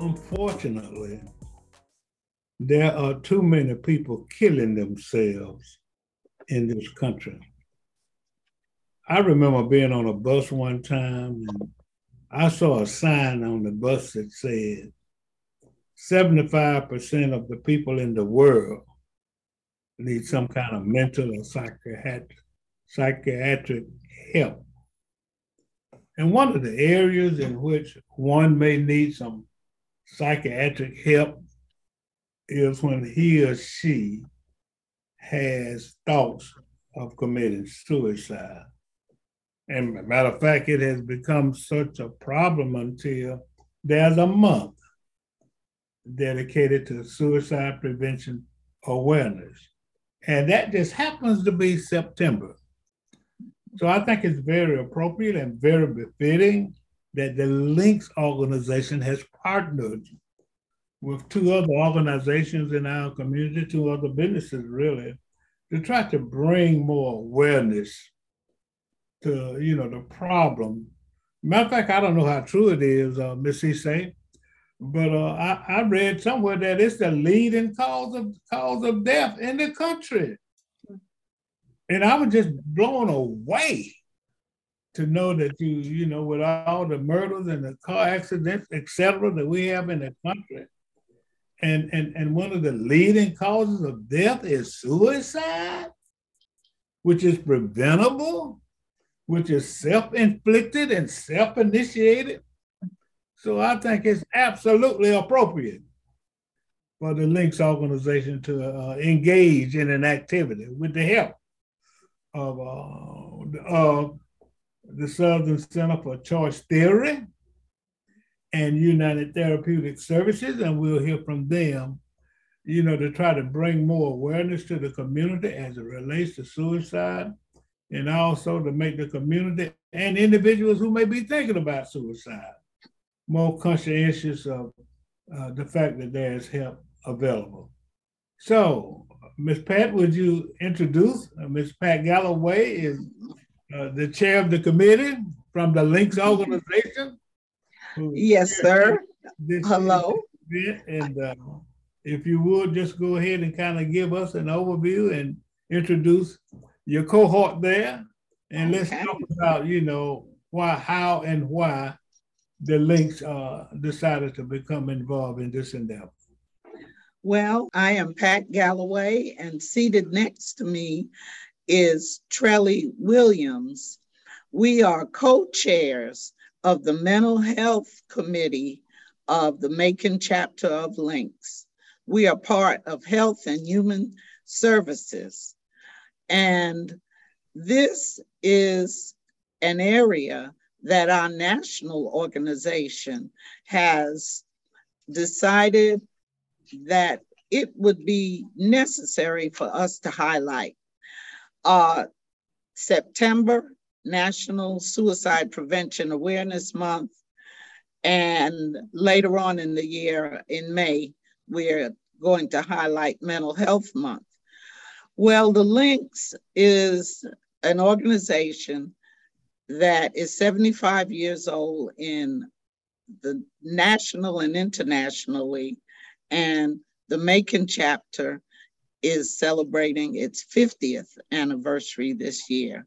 unfortunately, there are too many people killing themselves in this country. I remember being on a bus one time and I saw a sign on the bus that said 75% of the people in the world need some kind of mental or psychiatric, psychiatric help. And one of the areas in which one may need some psychiatric help is when he or she has thoughts of committing suicide. And matter of fact, it has become such a problem until there's a month dedicated to suicide prevention awareness. And that just happens to be September. So I think it's very appropriate and very befitting that the Links organization has partnered with two other organizations in our community, two other businesses really, to try to bring more awareness to, you know, the problem. Matter of fact, I don't know how true it is, uh, Miss Cisse, but uh, I, I read somewhere that it's the leading cause of cause of death in the country. And I was just blown away to know that you, you know, with all the murders and the car accidents, et cetera, that we have in the country, and, and, and one of the leading causes of death is suicide, which is preventable, which is self inflicted and self initiated. So I think it's absolutely appropriate for the Links organization to uh, engage in an activity with the help of uh, uh, the Southern Center for Choice Theory and United Therapeutic Services, and we'll hear from them, you know, to try to bring more awareness to the community as it relates to suicide, and also to make the community and individuals who may be thinking about suicide more conscientious of uh, the fact that there is help available. So, Ms. Pat, would you introduce uh, Ms. Pat Galloway is uh, the chair of the committee from the Links organization. Yes, sir. Hello. And uh, if you would just go ahead and kind of give us an overview and introduce your cohort there, and okay. let's talk about you know why, how, and why the links uh, decided to become involved in this endeavor. Well, I am Pat Galloway, and seated next to me is Trelly Williams. We are co chairs of the Mental Health Committee of the Macon chapter of Links. We are part of Health and Human Services. And this is an area that our national organization has decided that it would be necessary for us to highlight. Uh, September, National Suicide Prevention Awareness Month, and later on in the year, in May, we're going to highlight Mental Health Month. Well, the Links is an organization that is 75 years old in the national and internationally, and the Macon chapter is celebrating its 50th anniversary this year.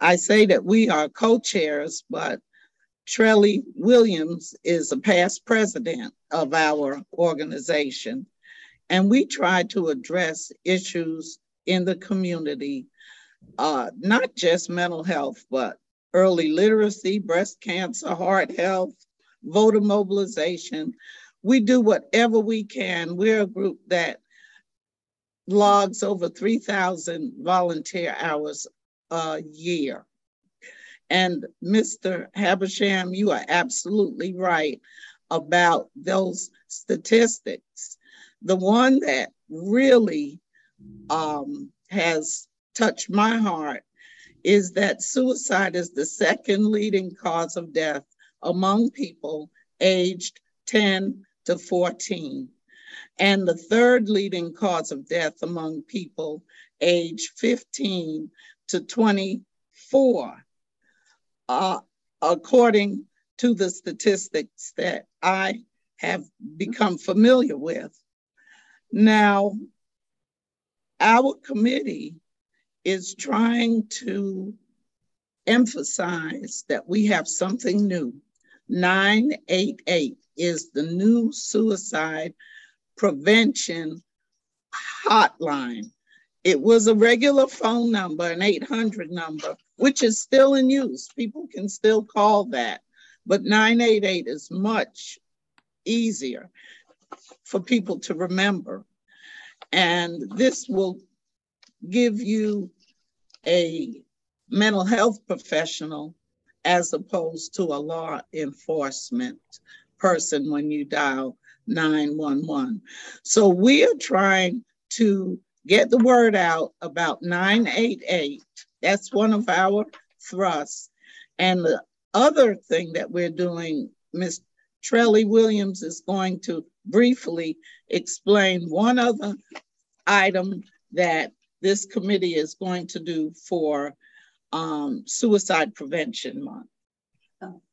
I say that we are co chairs, but Trelly Williams is a past president of our organization, and we try to address issues in the community uh, not just mental health, but early literacy, breast cancer, heart health, voter mobilization. We do whatever we can. We're a group that logs over 3,000 volunteer hours a year. And Mr. Habersham, you are absolutely right about those statistics. The one that really um, has touched my heart is that suicide is the second leading cause of death among people aged 10 to 14, and the third leading cause of death among people age 15 to 24, uh, according to the statistics that I have become familiar with. Now, our committee is trying to emphasize that we have something new. 988 is the new suicide prevention hotline. It was a regular phone number, an 800 number, which is still in use. People can still call that. But 988 is much easier for people to remember. And this will give you a mental health professional as opposed to a law enforcement person when you dial 911. So we are trying to get the word out about 988. That's one of our thrusts. And the other thing that we're doing, Ms. Trelly Williams is going to briefly explain one other item that this committee is going to do for um, Suicide Prevention Month.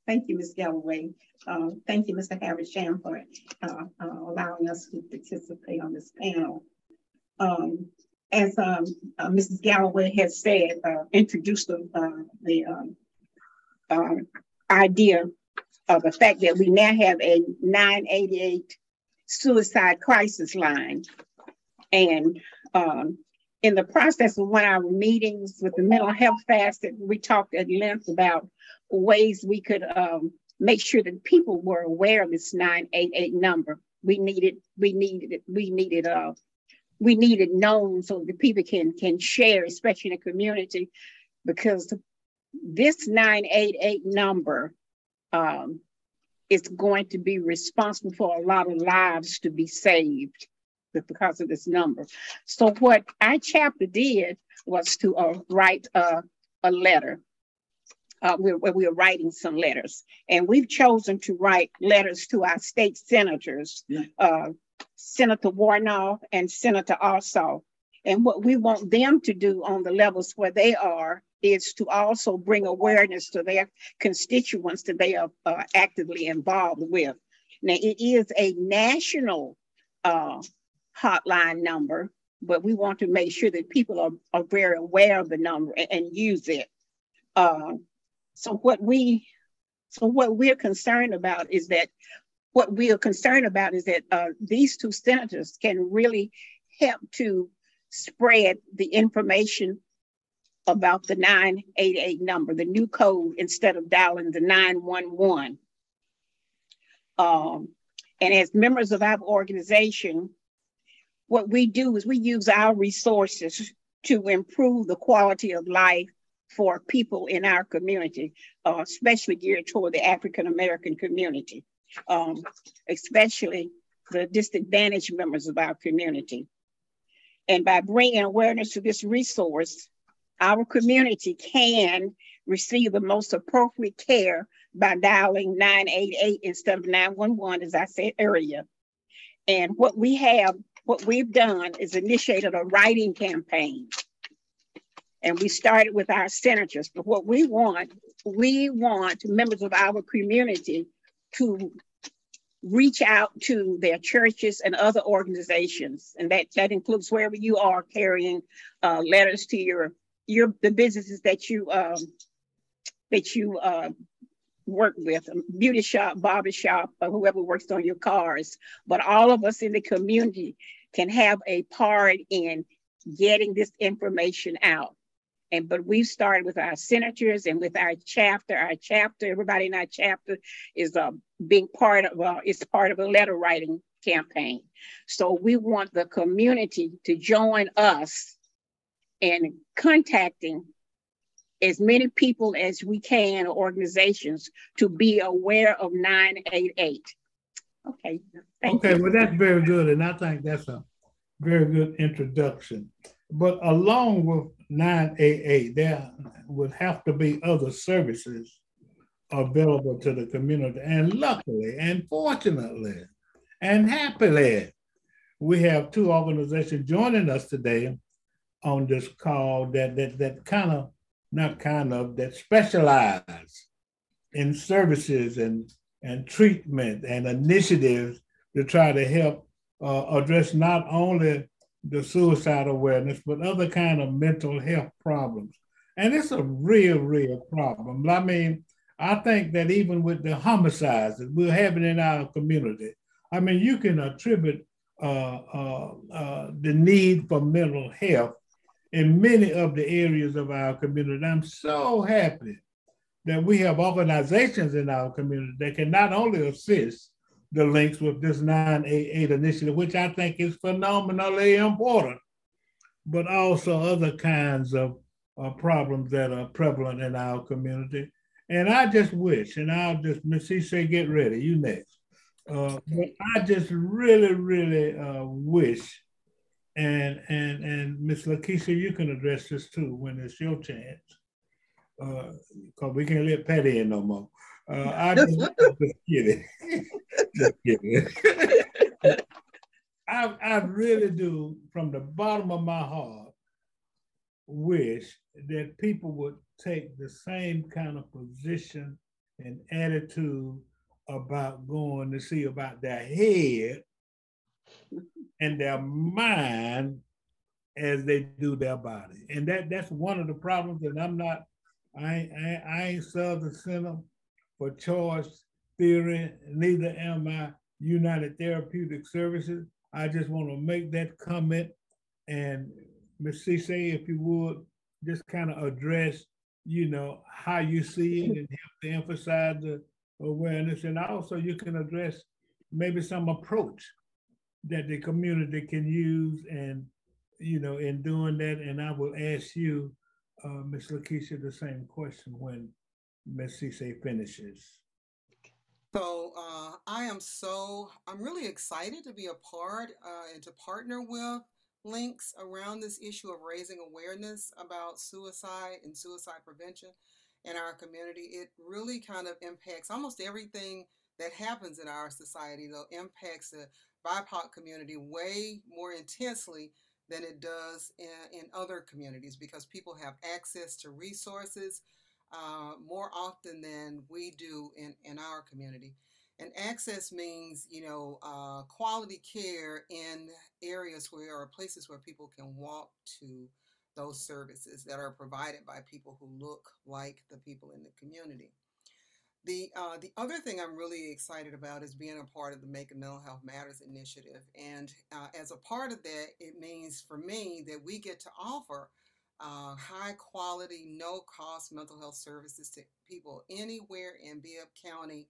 Uh, thank you, Ms. Galloway. Uh, thank you, Mr. Habersham, for uh, uh, allowing us to participate on this panel. Um, as um, uh, Mrs. Galloway has said, uh, introduced the, the um, um, idea of the fact that we now have a 988 suicide crisis line. And um, in the process of one of our meetings with the mental health facet, we talked at length about ways we could um, make sure that people were aware of this 988 number. We needed, we needed we needed uh we needed known so that people can can share, especially in the community, because this 988 number um, is going to be responsible for a lot of lives to be saved because of this number. So what our chapter did was to uh, write uh, a letter. Uh, we we are writing some letters, and we've chosen to write letters to our state senators, yeah. Uh, Senator Warnock and Senator Ossoff. And what we want them to do on the levels where they are is to also bring awareness to their constituents that they are uh, actively involved with. Now, it is a national uh, hotline number, but we want to make sure that people are, are very aware of the number and, and use it. Uh, so what we so what we're concerned about is that what we are concerned about is that uh, these two senators can really help to spread the information about the 988 number, the new code, instead of dialing the 911. Um, and as members of our organization, what we do is we use our resources to improve the quality of life for people in our community, uh, especially geared toward the African American community, um, especially the disadvantaged members of our community. And by bringing awareness to this resource, our community can receive the most appropriate care by dialing 988 instead of 911, as I said earlier. And what we have, what we've done is initiated a writing campaign. And we started with our senators. But what we want, we want members of our community to reach out to their churches and other organizations. And that, that includes wherever you are carrying uh, letters to your your the businesses that you um, that you uh, work with, beauty shop, barber shop, or whoever works on your cars. But all of us in the community can have a part in getting this information out. And but we've started with our senators and with our chapter. Our chapter, everybody in our chapter is a big part of uh, is part of a letter writing campaign. So we want the community to join us in contacting as many people as we can, organizations, to be aware of 988. Okay. okay, you. well, that's very good. And I think that's a very good introduction. But along with 988, there would have to be other services available to the community. And luckily and fortunately and happily, we have two organizations joining us today on this call that that that kind of not kind of that specialize in services and and treatment and initiatives to try to help uh, address not only the suicide awareness, but other kind of mental health problems. And it's a real, real problem. I mean, I think that even with the homicides that we're having in our community, I mean, you can attribute uh, uh, uh, the need for mental health in many of the areas of our community. I'm so happy that we have organizations in our community that can not only assist the links with this 988 initiative, which I think is phenomenally important, but also other kinds of uh, problems that are prevalent in our community. And I just wish, and I'll just, Miss say, get ready, you next. Uh, but I just really, really uh, wish, and and and Miss Lakeisha, you can address this too when it's your chance, because uh, we can't let Patty in no more. Uh, I just, just kidding, just kidding. I I really do, from the bottom of my heart, wish that people would take the same kind of position and attitude about going to see about their head and their mind as they do their body. And that that's one of the problems And I'm not, I, I, I ain't Southern Center for choice theory, neither am I United Therapeutic Services. I just want to make that comment and Ms. Cisse, if you would, just kind of address, you know, how you see it and help to emphasize the awareness. And also you can address maybe some approach that the community can use and, you know, in doing that. And I will ask you, uh, Ms. Lakeisha, the same question when Ms. Cisse finishes. So uh, I am so, I'm really excited to be a part uh, and to partner with links around this issue of raising awareness about suicide and suicide prevention in our community. It really kind of impacts almost everything that happens in our society, though, impacts the BIPOC community way more intensely than it does in, in other communities because people have access to resources uh, more often than we do in, in our community. And access means, you know, uh, quality care in areas where or places where people can walk to those services that are provided by people who look like the people in the community. The, uh, the other thing I'm really excited about is being a part of the Macon Mental Health Matters initiative. And uh, as a part of that, it means for me that we get to offer uh, high quality, no cost mental health services to people anywhere in Bibb County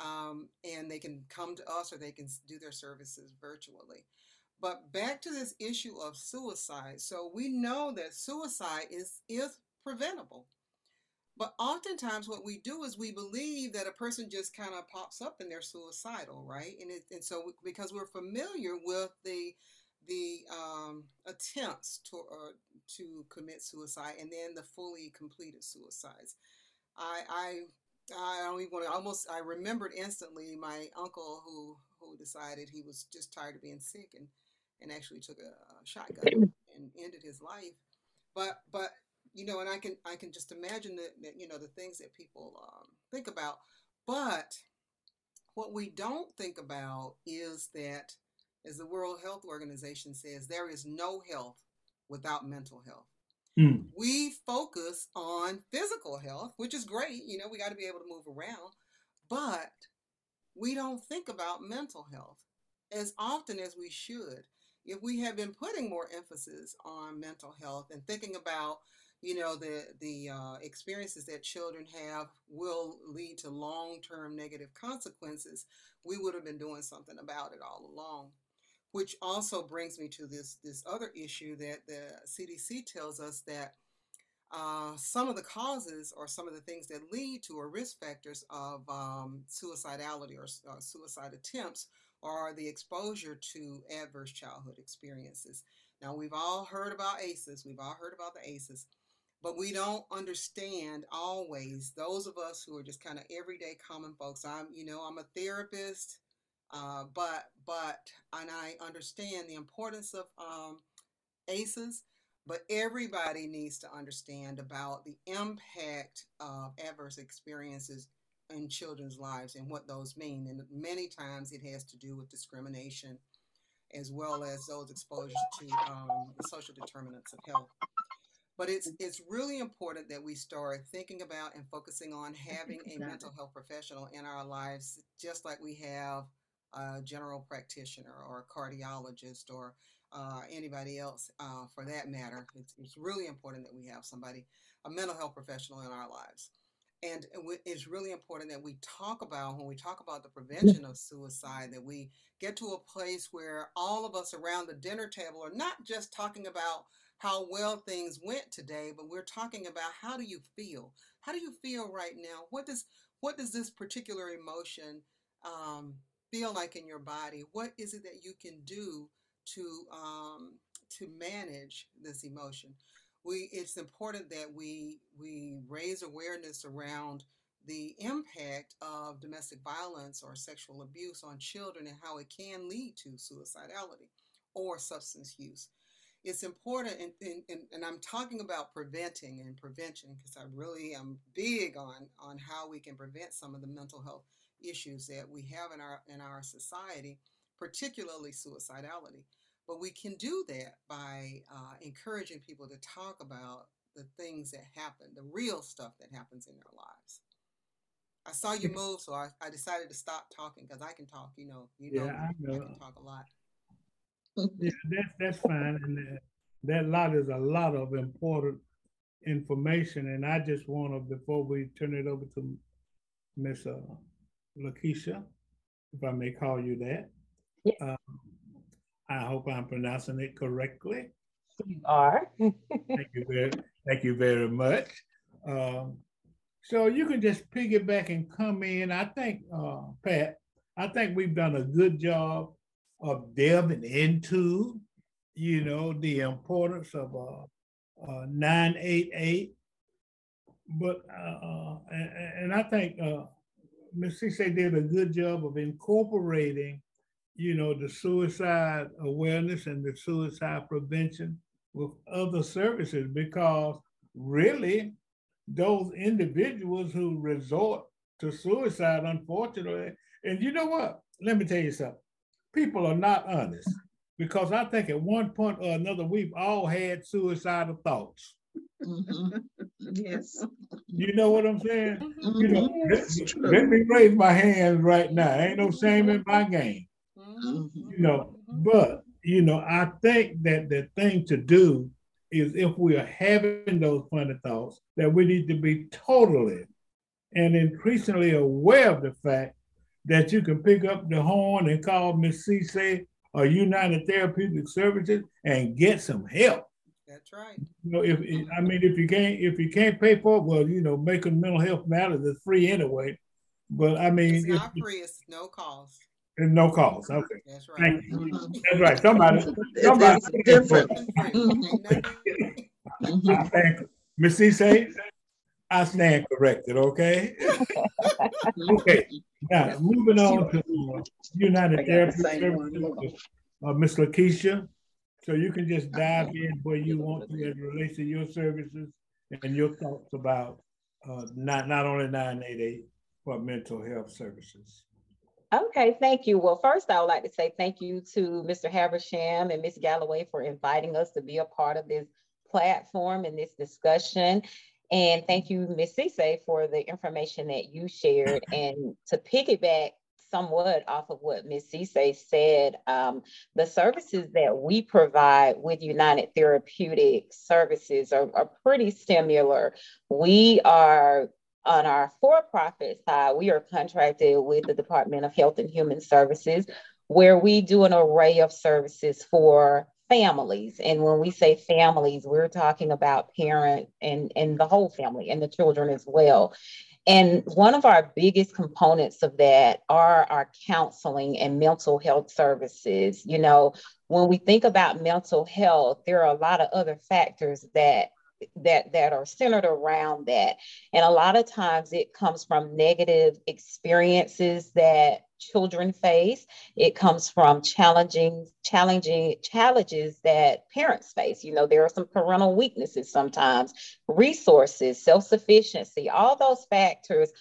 um, and they can come to us or they can do their services virtually. But back to this issue of suicide. So we know that suicide is, is preventable. But oftentimes, what we do is we believe that a person just kind of pops up and they're suicidal, right? And, it, and so, we, because we're familiar with the the um, attempts to uh, to commit suicide and then the fully completed suicides, I, I I don't even want to almost I remembered instantly my uncle who who decided he was just tired of being sick and and actually took a, a shotgun and ended his life. But but you know, and I can I can just imagine that, you know the things that people um, think about. But what we don't think about is that, as the World Health Organization says, there is no health without mental health. Mm. We focus on physical health, which is great. You know, we got to be able to move around, but we don't think about mental health as often as we should. If we have been putting more emphasis on mental health and thinking about, you know, the the uh, experiences that children have will lead to long term negative consequences, we would have been doing something about it all along which also brings me to this this other issue that the CDC tells us that uh, some of the causes or some of the things that lead to or risk factors of um, suicidality or uh, suicide attempts are the exposure to adverse childhood experiences. Now, we've all heard about ACEs, we've all heard about the ACEs, but we don't understand always, those of us who are just kind of everyday common folks. I'm, you know, I'm a therapist, uh, but but and I understand the importance of um, ACEs, but everybody needs to understand about the impact of adverse experiences in children's lives and what those mean. And many times it has to do with discrimination as well as those exposures to um, the social determinants of health. But it's it's really important that we start thinking about and focusing on having a mental health professional in our lives, just like we have a general practitioner or a cardiologist or uh, anybody else uh, for that matter. It's, it's really important that we have somebody, a mental health professional in our lives. And it's really important that we talk about, when we talk about the prevention of suicide, that we get to a place where all of us around the dinner table are not just talking about how well things went today, but we're talking about how do you feel? How do you feel right now? What does what does this particular emotion um, feel like in your body? What is it that you can do to um, to manage this emotion? We it's important that we we raise awareness around the impact of domestic violence or sexual abuse on children and how it can lead to suicidality or substance use it's important and, and, and i'm talking about preventing and prevention because i really am big on on how we can prevent some of the mental health issues that we have in our in our society particularly suicidality. But we can do that by uh, encouraging people to talk about the things that happen the real stuff that happens in their lives. I saw you move so i, I decided to stop talking because i can talk you know you know, yeah, I, know. I can talk a lot yeah, that's that's fine, and that, that lot is a lot of important information. And I just want to, before we turn it over to Miss uh, Lakeisha, if I may call you that, yeah. Um, I hope I'm pronouncing it correctly. You are. thank you very, thank you very much. Um, so you can just piggyback and come in. I think, uh, Pat, I think we've done a good job of delving into, you know, the importance of uh, uh, 988. But, uh, and, and, I think uh, Ms. Cisse did a good job of incorporating, you know, the suicide awareness and the suicide prevention with other services because really those individuals who resort to suicide, unfortunately, and you know what? Let me tell you something people are not honest because I think at one point or another we've all had suicidal thoughts. Mm-hmm. Yes. You know what I'm saying? Mm-hmm. You know, let, let, me raise my hands right now. Ain't no shame in my game. Mm-hmm. You know, but you know, I think that the thing to do is if we are having those funny thoughts, that we need to be totally and increasingly aware of the fact that you can pick up the horn and call Miss Cisse or United Therapeutic Services and get some help. That's right. You know, if I mean, if you can't, if you can't pay for it, well, you know, Macon mental health matters is free anyway. But I mean, it's not if, free; it's no cost. It's no cost. Uh-huh. Okay. That's right. Thank you. That's right. Somebody, somebody different. Miss Cisse, I stand corrected. Okay. okay. Now, moving on to United Therapy Services, uh, Ms. Lakeisha. So you can just dive in where you want to as relates to your services and your thoughts about uh, not, not only 988, but mental health services. Okay, thank you. Well, first, I would like to say thank you to Mr. Habersham and Ms. Galloway for inviting us to be a part of this platform and this discussion. And thank you, Ms. Cisse, for the information that you shared. And to piggyback somewhat off of what Ms. Cisse said, um, the services that we provide with United Therapeutic Services are, are pretty similar. We are on our for-profit side, we are contracted with the Department of Health and Human Services, where we do an array of services for families. And when we say families, we're talking about parent and, and the whole family and the children as well. And one of our biggest components of that are our counseling and mental health services. You know, when we think about mental health, there are a lot of other factors that that that are centered around that and a lot of times it comes from negative experiences that children face it comes from challenging challenging challenges that parents face you know there are some parental weaknesses sometimes resources self-sufficiency all those factors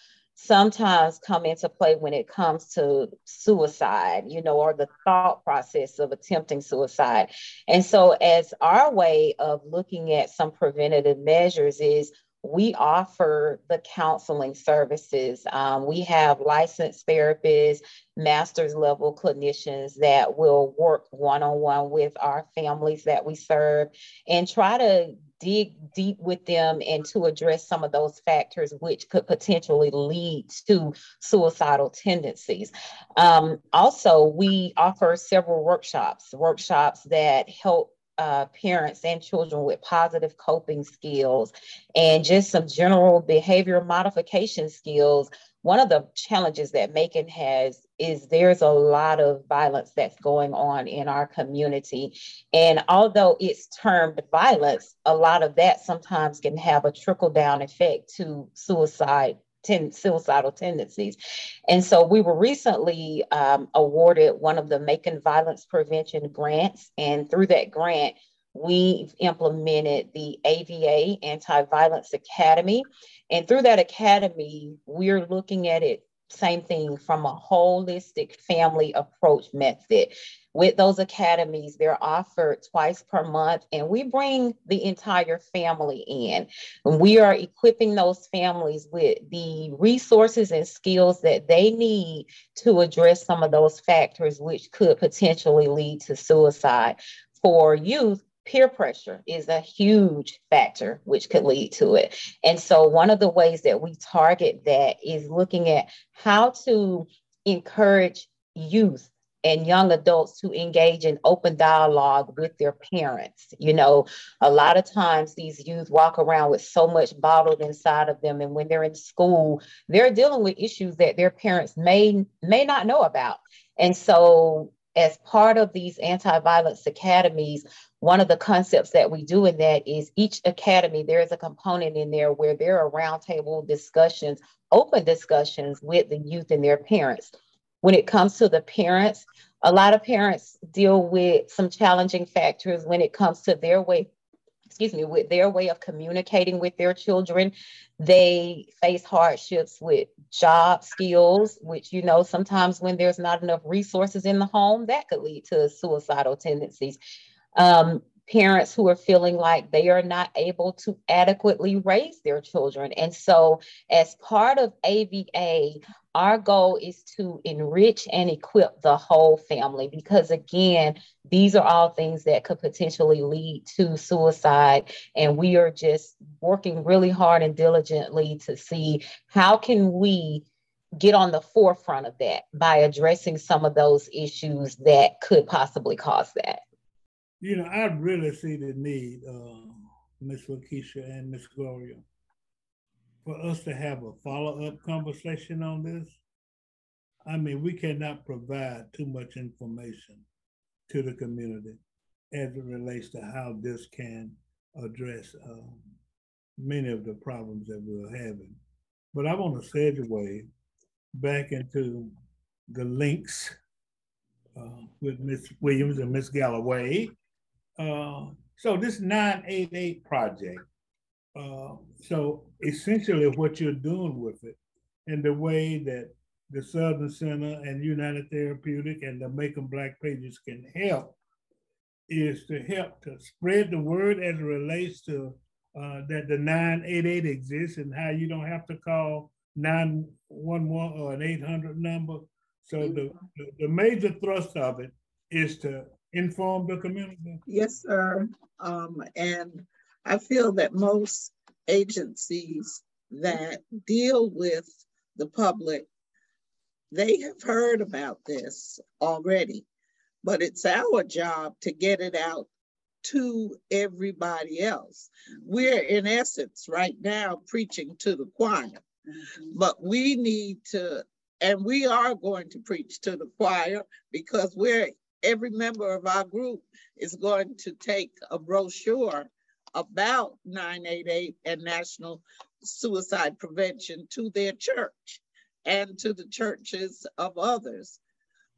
sometimes come into play when it comes to suicide, you know, or the thought process of attempting suicide. And so, as our way of looking at some preventative measures is we offer the counseling services. Um, we have licensed therapists, master's level clinicians that will work one on one with our families that we serve and try to dig deep with them and to address some of those factors which could potentially lead to suicidal tendencies. Um, also, we offer several workshops, workshops that help uh, parents and children with positive coping skills and just some general behavior modification skills. One of the challenges that Macon has is there's a lot of violence that's going on in our community. And although it's termed violence, a lot of that sometimes can have a trickle down effect to suicide ten, suicidal tendencies. And so we were recently um, awarded one of the Macon Violence Prevention grants. And through that grant, we've implemented the AVA Anti Violence Academy. And through that academy, we're looking at it same thing from a holistic family approach method. With those academies, they're offered twice per month, and we bring the entire family in. And we are equipping those families with the resources and skills that they need to address some of those factors which could potentially lead to suicide. For youth, peer pressure is a huge factor which could lead to it. And so, one of the ways that we target that is looking at how to encourage youth and young adults to engage in open dialogue with their parents. You know, a lot of times these youth walk around with so much bottled inside of them and when they're in school, they're dealing with issues that their parents may may not know about. And so as part of these anti-violence academies, one of the concepts that we do in that is each academy, there is a component in there where there are roundtable discussions, open discussions with the youth and their parents. When it comes to the parents, a lot of parents deal with some challenging factors when it comes to their way excuse me, with their way of communicating with their children. They face hardships with job skills, which, you know, sometimes when there's not enough resources in the home, that could lead to suicidal tendencies. Um, parents who are feeling like they are not able to adequately raise their children. And so, as part of AVA, our goal is to enrich and equip the whole family because, again, these are all things that could potentially lead to suicide. And we are just working really hard and diligently to see how can we get on the forefront of that by addressing some of those issues that could possibly cause that. You know, I really see the need, uh, Ms. Lakeisha and Ms. Gloria, for us to have a follow-up conversation on this. I mean, we cannot provide too much information to the community as it relates to how this can address uh, many of the problems that we're having. But I want to segue back into the links uh, with Ms. Williams and Ms. Galloway uh, so this 988 project, uh, so essentially what you're doing with it and the way that the Southern Center and United Therapeutic and the Macon Black Pages can help is to help to spread the word as it relates to uh, that the 988 exists and how you don't have to call 911 or an 800 number. So the, the, the major thrust of it is to inform the community? Yes, sir. Um, and I feel that most agencies that deal with the public, they have heard about this already, but it's our job to get it out to everybody else. We're in essence right now preaching to the choir, but we need to, and we are going to preach to the choir because we're every member of our group is going to take a brochure about 988 and National Suicide Prevention to their church and to the churches of others.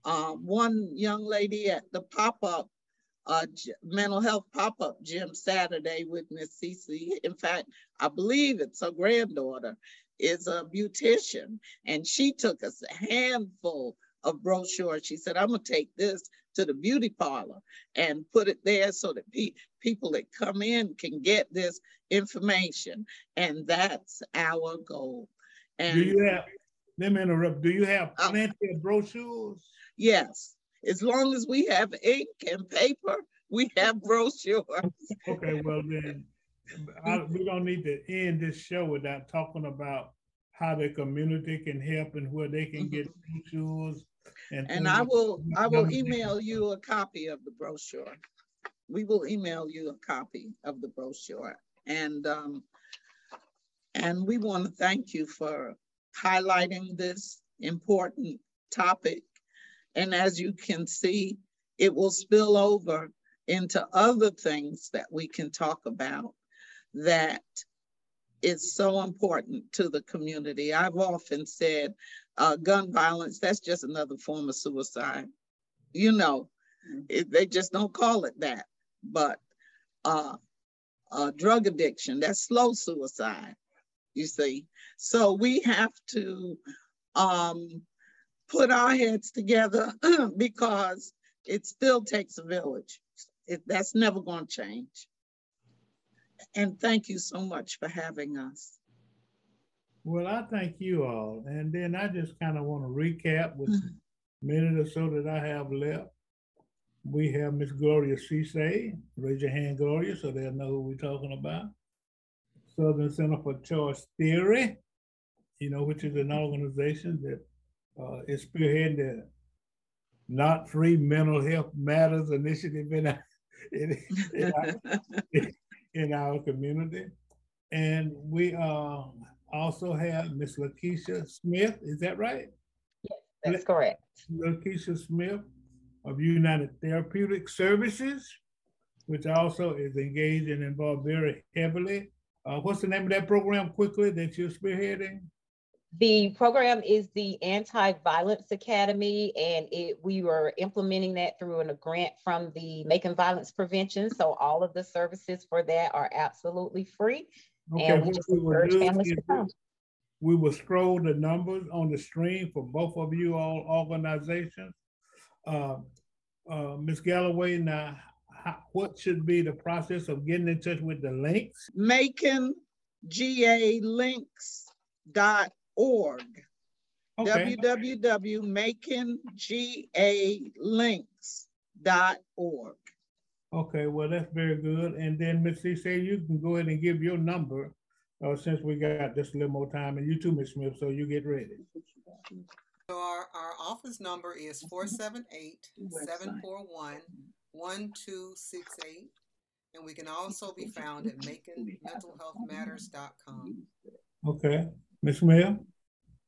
Um, one young lady at the pop-up a gy- mental health pop-up gym Saturday with Miss Cisse. In fact, I believe it's her granddaughter is a beautician and she took us a handful of brochures. She said, I'm gonna take this to the beauty parlor and put it there so that pe- people that come in can get this information. And that's our goal. Do And you have, let me interrupt, do you have Uh, plenty of brochures? yes, as long as we have ink and paper, we have brochures. Okay, well then, I, we don't need to end this show without talking about how the community can help and where they can get brochures. And things I will, I will email you a copy of the brochure. We will email you a copy of the brochure. And, um, and we want to thank you for highlighting this important topic. And as you can see, it will spill over into other things that we can talk about that is so important to the community. I've often said, uh, gun violence, that's just another form of suicide. You know, it, they just don't call it that. But uh, uh, drug addiction, that's slow suicide, you see. So we have to um, put our heads together because it still takes a village. It, that's never going to change. And thank you so much for having us. Well, I thank you all, and then I just kind of want to recap with a minute or so that I have left. We have Miss Gloria Cisse. Raise your hand, Gloria, so they'll know who we're talking about. Southern Center for Choice Theory, you know, which is an organization that uh, is spearheading the Not Free Mental Health Matters initiative in in, in in our community. And we uh, also have Miss Lakeisha Smith, is that right? Yes, that's correct. Lakeisha Smith of United Therapeutic Services, which also is engaged and involved very heavily. Uh, what's the name of that program quickly that you're spearheading? The program is the Anti-Violence Academy, and it, we were implementing that through an- a grant from the Macon Violence Prevention. So all of the services for that are absolutely free. Okay, And we what just we will encourage do families is to come. We will scroll the numbers on the screen for both of you all organizations. Uh, uh, Ms. Galloway, now, how, what should be the process of getting in touch with the links? Macon GA Links dot org. Okay, www.macongalinks.org. okay, well, that's very good. And then, Ms. Cisse, you can go ahead and give your number, uh, since we got just a little more time, and you too, Ms. Smith, so you get ready. So our, our office number is four seven eight, seven four one, one two six eight. And we can also be found at maconmentalhealthmatters.com. Okay, Ms. Smith?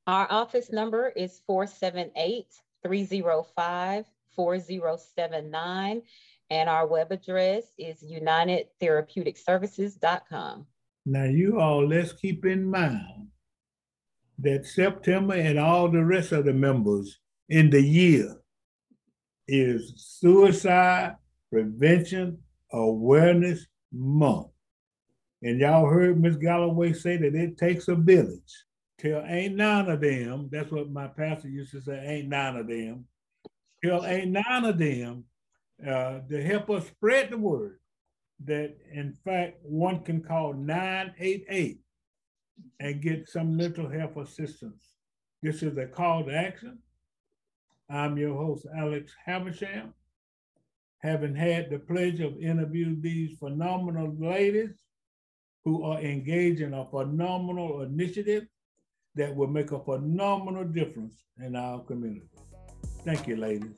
Our office number is 478-305-4079. And our web address is unitedtherapeuticservices.com. Now, you all, let's keep in mind that September and all the rest of the members in the year is Suicide Prevention Awareness Month. And y'all heard Ms. Galloway say that it takes a village. Till ain't none of them, that's what my pastor used to say, ain't none of them. Till ain't none of them uh, to help us spread the word that in fact one can call 988 and get some mental health assistance. This is a call to action. I'm your host, Alex Habersham. Having had the pleasure of interviewing these phenomenal ladies who are engaged in a phenomenal initiative that will make a phenomenal difference in our community. Thank you, ladies.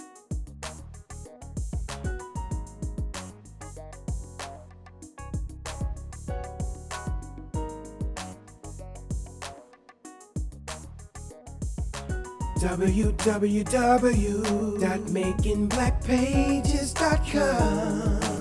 www.maconblackpages.com